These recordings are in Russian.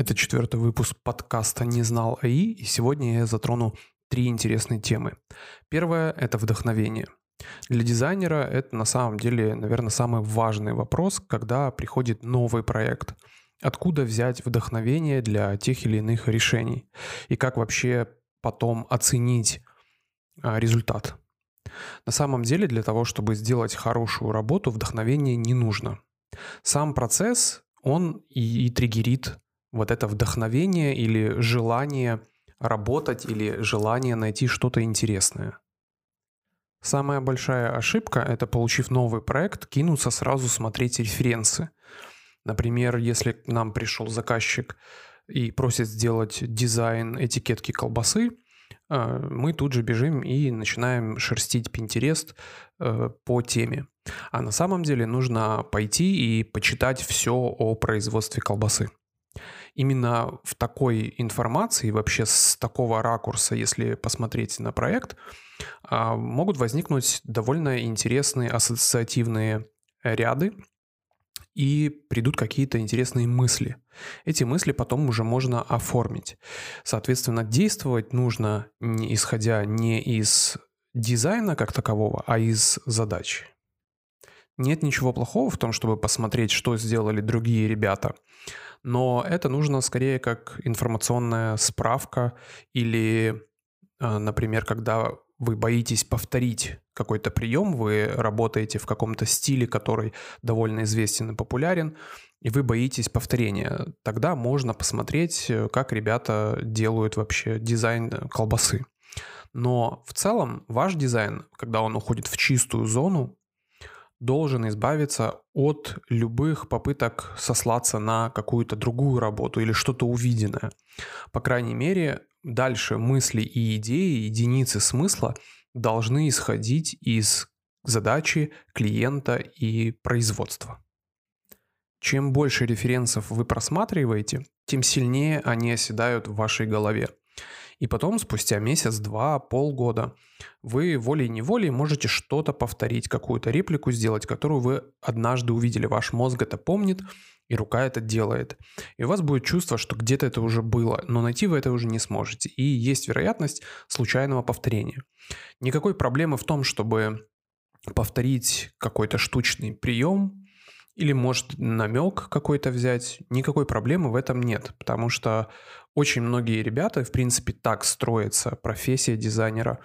Это четвертый выпуск подкаста «Не знал АИ», и сегодня я затрону три интересные темы. Первое – это вдохновение. Для дизайнера это на самом деле, наверное, самый важный вопрос, когда приходит новый проект. Откуда взять вдохновение для тех или иных решений? И как вообще потом оценить а, результат? На самом деле для того, чтобы сделать хорошую работу, вдохновение не нужно. Сам процесс, он и, и триггерит вот это вдохновение или желание работать или желание найти что-то интересное. Самая большая ошибка – это, получив новый проект, кинуться сразу смотреть референсы. Например, если к нам пришел заказчик и просит сделать дизайн этикетки колбасы, э, мы тут же бежим и начинаем шерстить Pinterest э, по теме. А на самом деле нужно пойти и почитать все о производстве колбасы именно в такой информации, вообще с такого ракурса, если посмотреть на проект, а, могут возникнуть довольно интересные ассоциативные ряды, и придут какие-то интересные мысли. Эти мысли потом уже можно оформить. Соответственно, действовать нужно не исходя не из дизайна как такового, а из задачи. Нет ничего плохого в том, чтобы посмотреть, что сделали другие ребята но это нужно скорее как информационная справка или, а, например, когда вы боитесь повторить какой-то прием, вы работаете в каком-то стиле, который довольно известен и популярен, и вы боитесь повторения, тогда можно посмотреть, э, как ребята делают вообще дизайн колбасы. Но в целом ваш дизайн, когда он уходит в чистую зону, должен избавиться от любых попыток сослаться на какую-то другую работу или что-то увиденное. По крайней мере, дальше мысли и идеи, единицы смысла должны исходить из задачи клиента и производства. Чем больше референсов вы просматриваете, тем сильнее они оседают в вашей голове. И потом, спустя месяц, два, полгода, вы волей-неволей можете что-то повторить, какую-то реплику сделать, которую вы однажды увидели. Ваш мозг это помнит, и рука это делает. И у вас будет чувство, что где-то это уже было, но найти вы это уже не сможете. И есть вероятность случайного повторения. Никакой проблемы в том, чтобы повторить какой-то штучный прием, или может намек какой-то взять, никакой проблемы в этом нет, потому что очень многие ребята, в принципе, так строится профессия дизайнера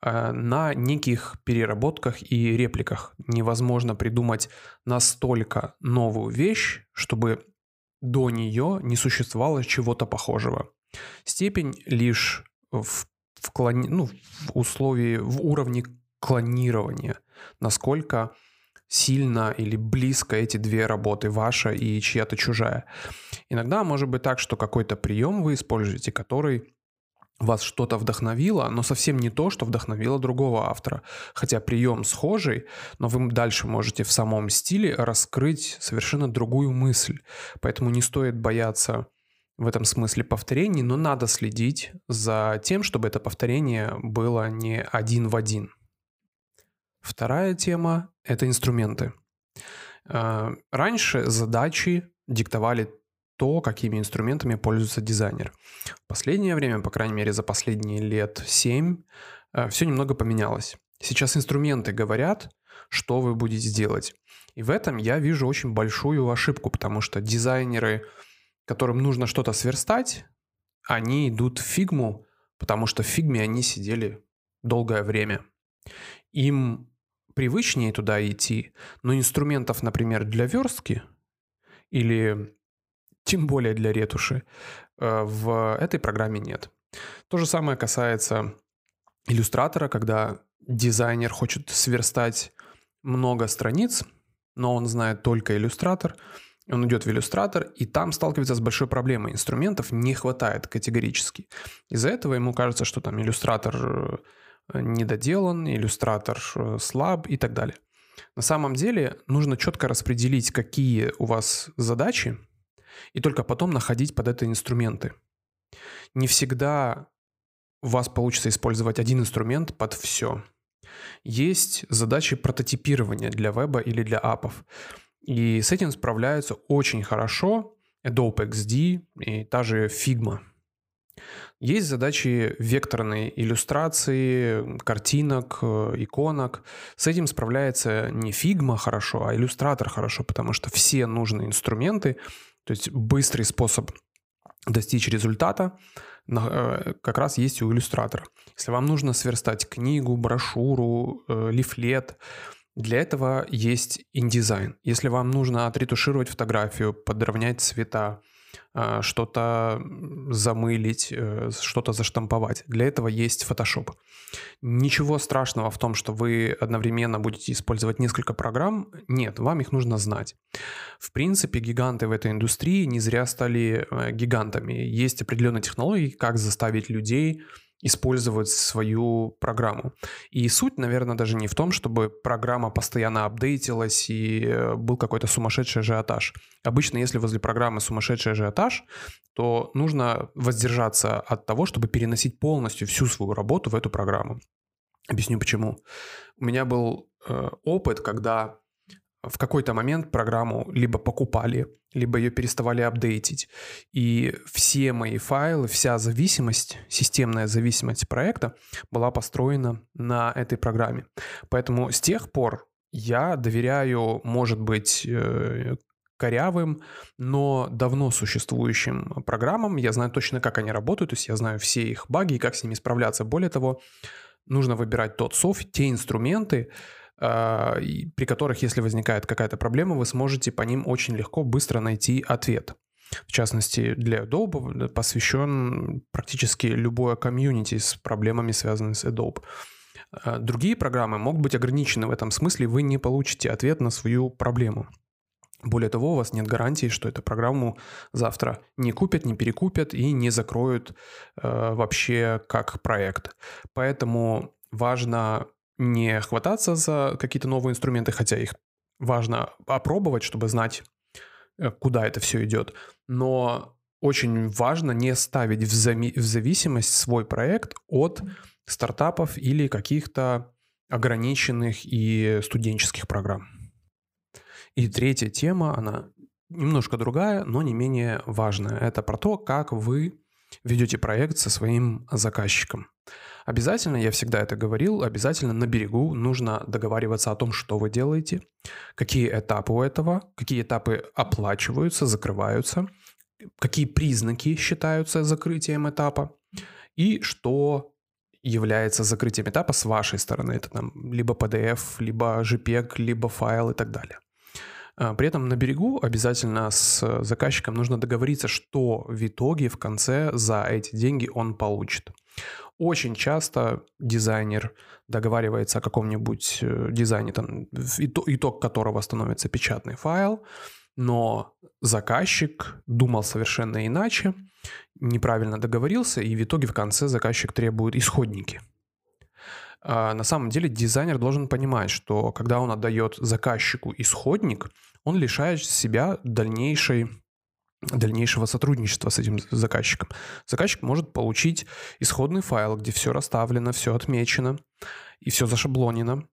э, на неких переработках и репликах. Невозможно придумать настолько новую вещь, чтобы до нее не существовало чего-то похожего. Степень лишь в, в, клони, ну, в условии, в уровне клонирования, насколько сильно или близко эти две работы, ваша и чья-то чужая. Иногда может быть так, что какой-то прием вы используете, который вас что-то вдохновило, но совсем не то, что вдохновило другого автора. Хотя прием схожий, но вы дальше можете в самом стиле раскрыть совершенно другую мысль. Поэтому не стоит бояться в этом смысле повторений, но надо следить за тем, чтобы это повторение было не один в один. Вторая тема – это инструменты. А, раньше задачи диктовали то, какими инструментами пользуется дизайнер. В последнее время, по крайней мере за последние лет 7, а, все немного поменялось. Сейчас инструменты говорят, что вы будете делать. И в этом я вижу очень большую ошибку, потому что дизайнеры, которым нужно что-то сверстать, они идут в фигму, потому что в фигме они сидели долгое время. Им привычнее туда идти, но инструментов, например, для верстки или тем более для ретуши э, в этой программе нет. То же самое касается иллюстратора, когда дизайнер хочет сверстать много страниц, но он знает только иллюстратор, он идет в иллюстратор, и там сталкивается с большой проблемой. Инструментов не хватает категорически. Из-за этого ему кажется, что там иллюстратор э, недоделан, иллюстратор э, слаб и так далее. На самом деле нужно четко распределить, какие у вас задачи, и только потом находить под это инструменты. Не всегда у вас получится использовать один инструмент под все. Есть задачи прототипирования для веба или для апов. И с этим справляются очень хорошо Adobe XD и та же Figma. Есть задачи векторной иллюстрации, картинок, э, иконок. С этим справляется не Figma хорошо, а иллюстратор хорошо, потому что все нужные инструменты, то есть быстрый способ достичь результата, э, как раз есть у иллюстратора. Если вам нужно сверстать книгу, брошюру, э, лифлет, для этого есть индизайн. Если вам нужно отретушировать фотографию, подровнять цвета, что-то замылить, э, что-то заштамповать. Для этого есть Photoshop. Ничего страшного в том, что вы одновременно будете использовать несколько программ. Нет, вам их нужно знать. В принципе, гиганты в этой индустрии не зря стали э, гигантами. Есть определенные технологии, как заставить людей использовать свою программу. И суть, наверное, даже не в том, чтобы программа постоянно апдейтилась и э, был какой-то сумасшедший ажиотаж. Обычно, если возле программы сумасшедший ажиотаж, то нужно воздержаться от того, чтобы переносить полностью всю свою работу в эту программу. Объясню почему. У меня был э, опыт, когда в какой-то момент программу либо покупали, либо ее переставали апдейтить. И все мои файлы, вся зависимость, системная зависимость проекта была построена на этой программе. Поэтому с тех пор я доверяю, может быть, э, корявым, но давно существующим программам. Я знаю точно, как они работают, то есть я знаю все их баги и как с ними справляться. Более того, нужно выбирать тот софт, те инструменты, при которых, если возникает какая-то проблема, вы сможете по ним очень легко, быстро найти ответ. В частности, для Adobe посвящен практически любое комьюнити с проблемами, связанными с Adobe. А, другие программы могут быть ограничены в этом смысле, вы не получите ответ на свою проблему. Более того, у вас нет гарантии, что эту программу завтра не купят, не перекупят и не закроют э, вообще как проект. Поэтому важно не хвататься за какие-то новые инструменты, хотя их важно опробовать, чтобы знать, э, куда это все идет. Но очень важно не ставить в, зами- в зависимость свой проект от стартапов или каких-то ограниченных и студенческих программ. И третья тема, она немножко другая, но не менее важная. Это про то, как вы ведете проект со своим заказчиком. Обязательно, я всегда это говорил, обязательно на берегу нужно договариваться о том, что вы делаете, какие этапы у этого, какие этапы оплачиваются, закрываются, какие признаки считаются закрытием этапа и что является закрытием этапа с вашей стороны. Это там либо PDF, либо JPEG, либо файл и так далее. А, при этом на берегу обязательно с заказчиком нужно договориться, что в итоге в конце за эти деньги он получит. Очень часто дизайнер договаривается о каком-нибудь э, дизайне, там, итог которого становится печатный файл, но заказчик думал совершенно иначе, неправильно договорился, и в итоге в конце заказчик требует исходники. А на самом деле дизайнер должен понимать, что когда он отдает заказчику исходник, он лишает себя дальнейшей дальнейшего сотрудничества с этим заказчиком. Заказчик может получить исходный файл, где все расставлено, все отмечено и все зашаблонено,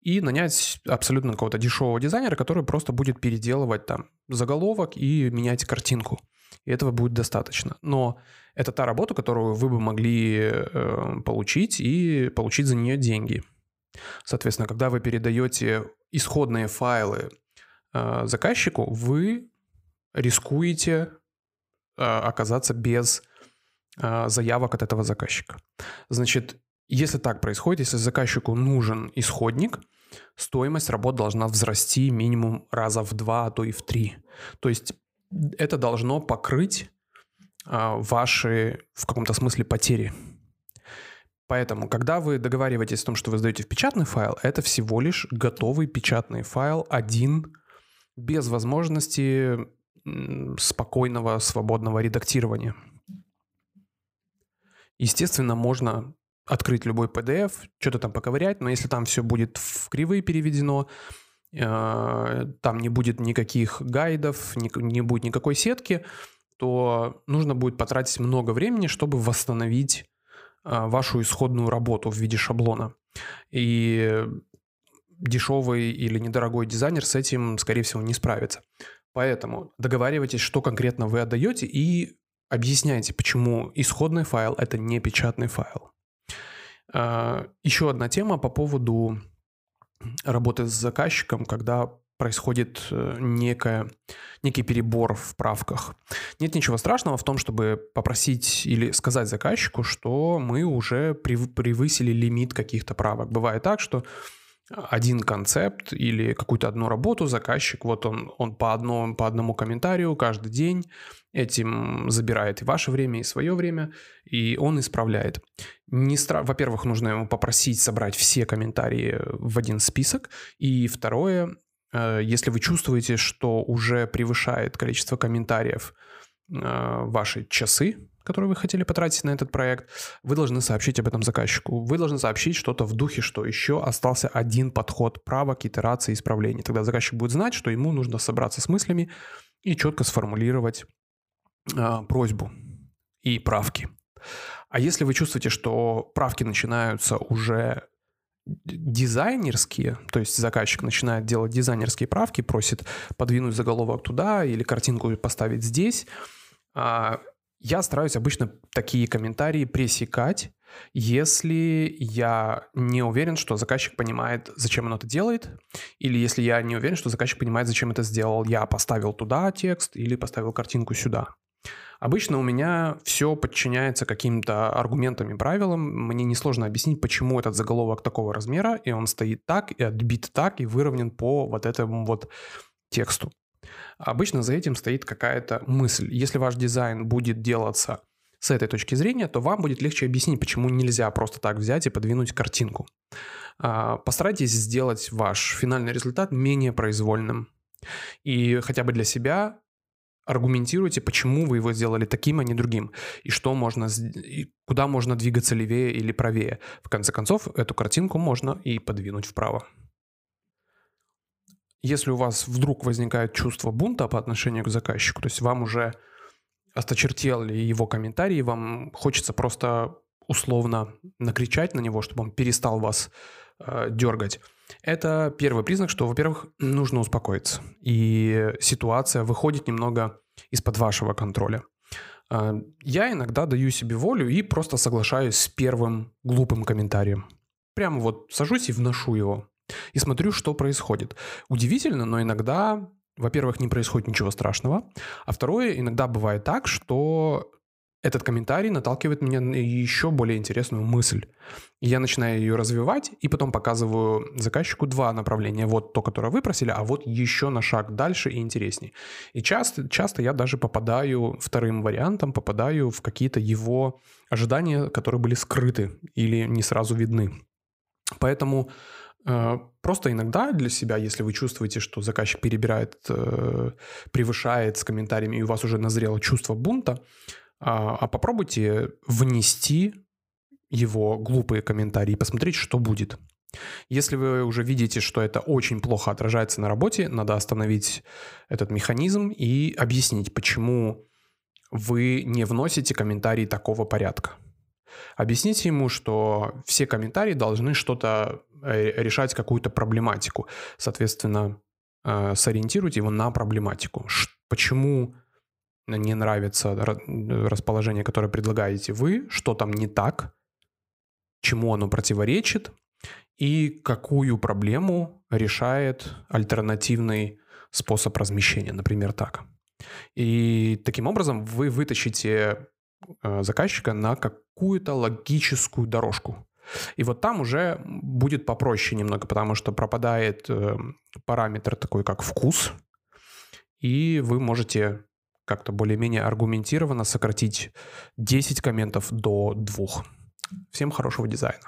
и нанять абсолютно какого-то дешевого дизайнера, который просто будет переделывать там заголовок и менять картинку. И этого будет достаточно. Но это та работа, которую вы бы могли э, получить и получить за нее деньги. Соответственно, когда вы передаете исходные файлы э, заказчику, вы рискуете э, оказаться без заявок от этого заказчика. Значит, если так происходит, если заказчику нужен исходник, стоимость работ должна взрасти минимум раза в два, а то и в три. То есть это должно покрыть э, ваши, в каком-то смысле, потери. Поэтому, когда вы договариваетесь о том, что вы сдаете в печатный файл, это всего лишь готовый печатный файл один, без возможности спокойного, свободного редактирования. Естественно, можно открыть любой PDF, что-то там поковырять, но если там все будет в кривые переведено, там не будет никаких гайдов, не будет никакой сетки, то нужно будет потратить много времени, чтобы восстановить э, вашу исходную работу в виде шаблона. И дешевый или недорогой дизайнер с этим, скорее всего, не справится. Поэтому договаривайтесь, что конкретно вы отдаете и объясняйте, почему исходный файл – это не печатный файл. А, еще одна тема по поводу работы с заказчиком, когда происходит э, некое, некий перебор в правках. Нет ничего страшного в том, чтобы попросить или сказать заказчику, что мы уже превысили лимит каких-то правок. Бывает так, что один концепт или какую-то одну работу заказчик, вот он, он по, одному, по одному комментарию каждый день этим забирает и ваше время, и свое время, и он исправляет. Не стра... Во-первых, нужно ему попросить собрать все комментарии в один список, и второе, э, если вы чувствуете, что уже превышает количество комментариев э, ваши часы, который вы хотели потратить на этот проект, вы должны сообщить об этом заказчику. Вы должны сообщить что-то в духе, что еще остался один подход правок, итерации, исправлений. Тогда заказчик будет знать, что ему нужно собраться с мыслями и четко сформулировать э, просьбу и правки. А если вы чувствуете, что правки начинаются уже дизайнерские, то есть заказчик начинает делать дизайнерские правки, просит подвинуть заголовок туда или картинку поставить здесь, а, я стараюсь обычно такие комментарии пресекать, если я не уверен, что заказчик понимает, зачем он это делает, или если я не уверен, что заказчик понимает, зачем это сделал, я поставил туда текст или поставил картинку сюда. Обычно у меня все подчиняется каким-то аргументам и правилам. Мне несложно объяснить, почему этот заголовок такого размера, и он стоит так, и отбит так, и выровнен по вот этому вот тексту. Обычно за этим стоит какая-то мысль. Если ваш дизайн будет делаться с этой точки зрения, то вам будет легче объяснить, почему нельзя просто так взять и подвинуть картинку. А, постарайтесь сделать ваш финальный результат менее произвольным. И хотя бы для себя аргументируйте, почему вы его сделали таким, а не другим, и что можно, и куда можно двигаться левее или правее. В конце концов, эту картинку можно и подвинуть вправо. Если у вас вдруг возникает чувство бунта по отношению к заказчику, то есть вам уже осточертели его комментарии, вам хочется просто условно накричать на него, чтобы он перестал вас э, дергать. Это первый признак, что, во-первых, нужно успокоиться. И ситуация выходит немного из-под вашего контроля. Э, я иногда даю себе волю и просто соглашаюсь с первым глупым комментарием. Прямо вот сажусь и вношу его и смотрю, что происходит. Удивительно, но иногда, во-первых, не происходит ничего страшного, а второе, иногда бывает так, что этот комментарий наталкивает меня на еще более интересную мысль. Я начинаю ее развивать, и потом показываю заказчику два направления. Вот то, которое вы просили, а вот еще на шаг дальше и интересней. И часто, часто я даже попадаю вторым вариантом, попадаю в какие-то его ожидания, которые были скрыты или не сразу видны. Поэтому Э, просто иногда для себя, если вы чувствуете, что заказчик перебирает, э, превышает с комментариями, и у вас уже назрело чувство бунта, а, а попробуйте внести его глупые комментарии и посмотреть, что будет. Если вы уже видите, что это очень плохо отражается на работе, надо остановить этот механизм и объяснить, почему вы не вносите комментарии такого порядка. Объясните ему, что все комментарии должны что-то э, решать, какую-то проблематику. Соответственно, э, сориентируйте его на проблематику. Почему не нравится расположение, которое предлагаете вы, что там не так, чему оно противоречит и какую проблему решает альтернативный способ размещения, например, так. И таким образом вы вытащите Э, заказчика на какую-то логическую дорожку. И вот там уже будет попроще немного, потому что пропадает э, параметр такой, как вкус, и вы можете как-то более-менее аргументированно сократить 10 комментов до 2. Всем хорошего дизайна.